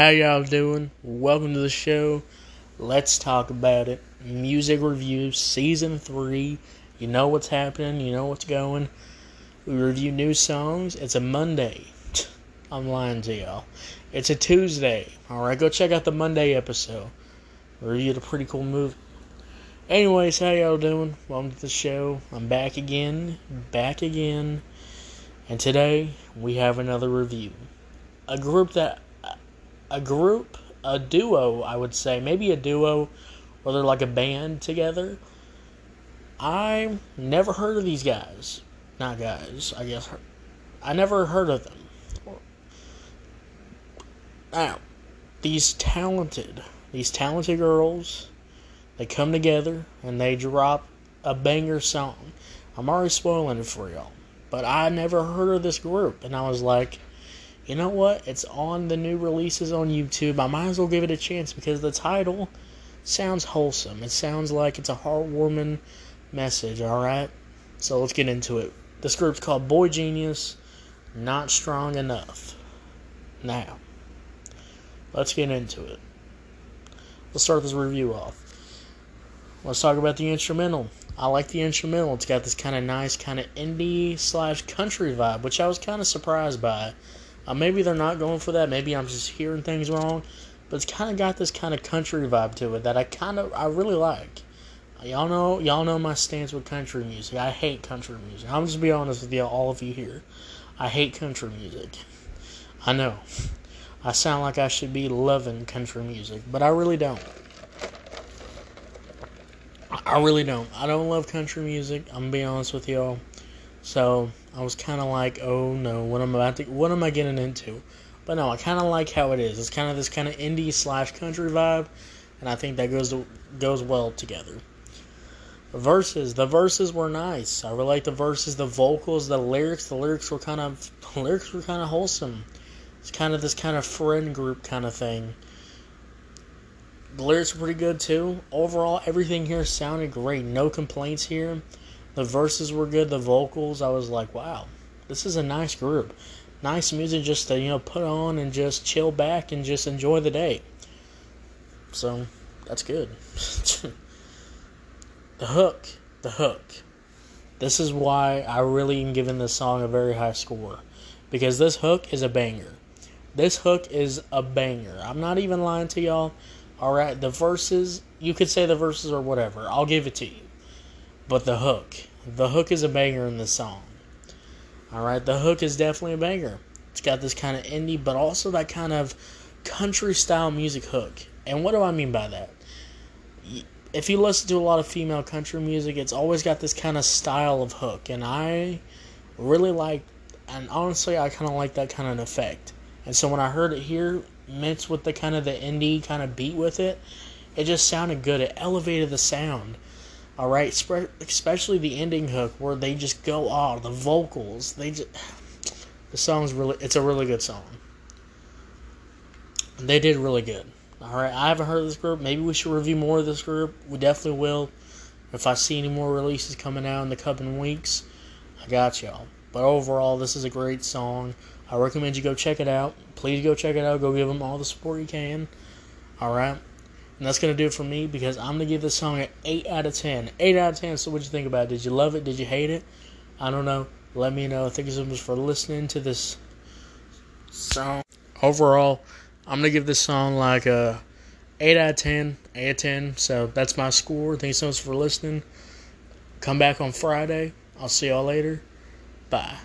How y'all doing? Welcome to the show. Let's talk about it. Music review season 3. You know what's happening, you know what's going. We review new songs. It's a Monday. I'm lying to y'all. It's a Tuesday. Alright, go check out the Monday episode. We reviewed a pretty cool movie. Anyways, how y'all doing? Welcome to the show. I'm back again. Back again. And today we have another review. A group that a group, a duo, I would say, maybe a duo, or they're like a band together. I never heard of these guys. Not guys, I guess. I never heard of them. Now, these talented, these talented girls, they come together and they drop a banger song. I'm already spoiling it for y'all, but I never heard of this group, and I was like, you know what? It's on the new releases on YouTube. I might as well give it a chance because the title sounds wholesome. It sounds like it's a heartwarming message, alright? So let's get into it. This group's called boygenius, Not Strong Enough. Now, let's get into it. Let's start this review off. Let's talk about the instrumental. I like the instrumental. It's got this kind of nice, kind of indie slash country vibe, which I was kind of surprised by. Uh, maybe they're not going for that. Maybe I'm just hearing things wrong. But it's kind of got this kind of country vibe to it that I kind of I really like. Y'all know y'all know my stance with country music. I hate country music. I'm just be honest with you, all of you here. I hate country music. I know. I sound like I should be loving country music, but I really don't. I really don't. I don't love country music. I'm gonna be honest with y'all. So I was kind of like, oh no, what am I about to, what am I getting into? But no, I kind of like how it is. It's kind of this kind of indie slash country vibe, and I think that goes to, goes well together. Verses, the verses were nice. I really like the verses, the vocals, the lyrics. The lyrics were kind of the lyrics were kind of wholesome. It's kind of this kind of friend group kind of thing. The lyrics were pretty good too. Overall, everything here sounded great. No complaints here. The verses were good. The vocals, I was like, wow, this is a nice group. Nice music just to, you know, put on and just chill back and just enjoy the day. So, that's good. the hook. The hook. This is why I really am giving this song a very high score. Because this hook is a banger. This hook is a banger. I'm not even lying to y'all. Alright, the verses, you could say the verses or whatever. I'll give it to you. But the hook. The hook is a banger in this song. Alright, the hook is definitely a banger. It's got this kind of indie, but also that kind of country style music hook. And what do I mean by that? If you listen to a lot of female country music, it's always got this kind of style of hook. And I really like, and honestly, I kind of like that kind of effect. And so when I heard it here, mixed with the kind of the indie kind of beat with it, it just sounded good. It elevated the sound. All right, especially the ending hook where they just go off the vocals. They just the song's really it's a really good song. They did really good. All right, I haven't heard of this group. Maybe we should review more of this group. We definitely will. If I see any more releases coming out in the coming weeks, I got y'all. But overall, this is a great song. I recommend you go check it out. Please go check it out. Go give them all the support you can. All right. And that's going to do it for me because I'm going to give this song an 8 out of 10. 8 out of 10. So, what you think about it? Did you love it? Did you hate it? I don't know. Let me know. Thank you so much for listening to this song. Overall, I'm going to give this song like a 8 out of 10. 8 out of 10. So, that's my score. Thank you so much for listening. Come back on Friday. I'll see y'all later. Bye.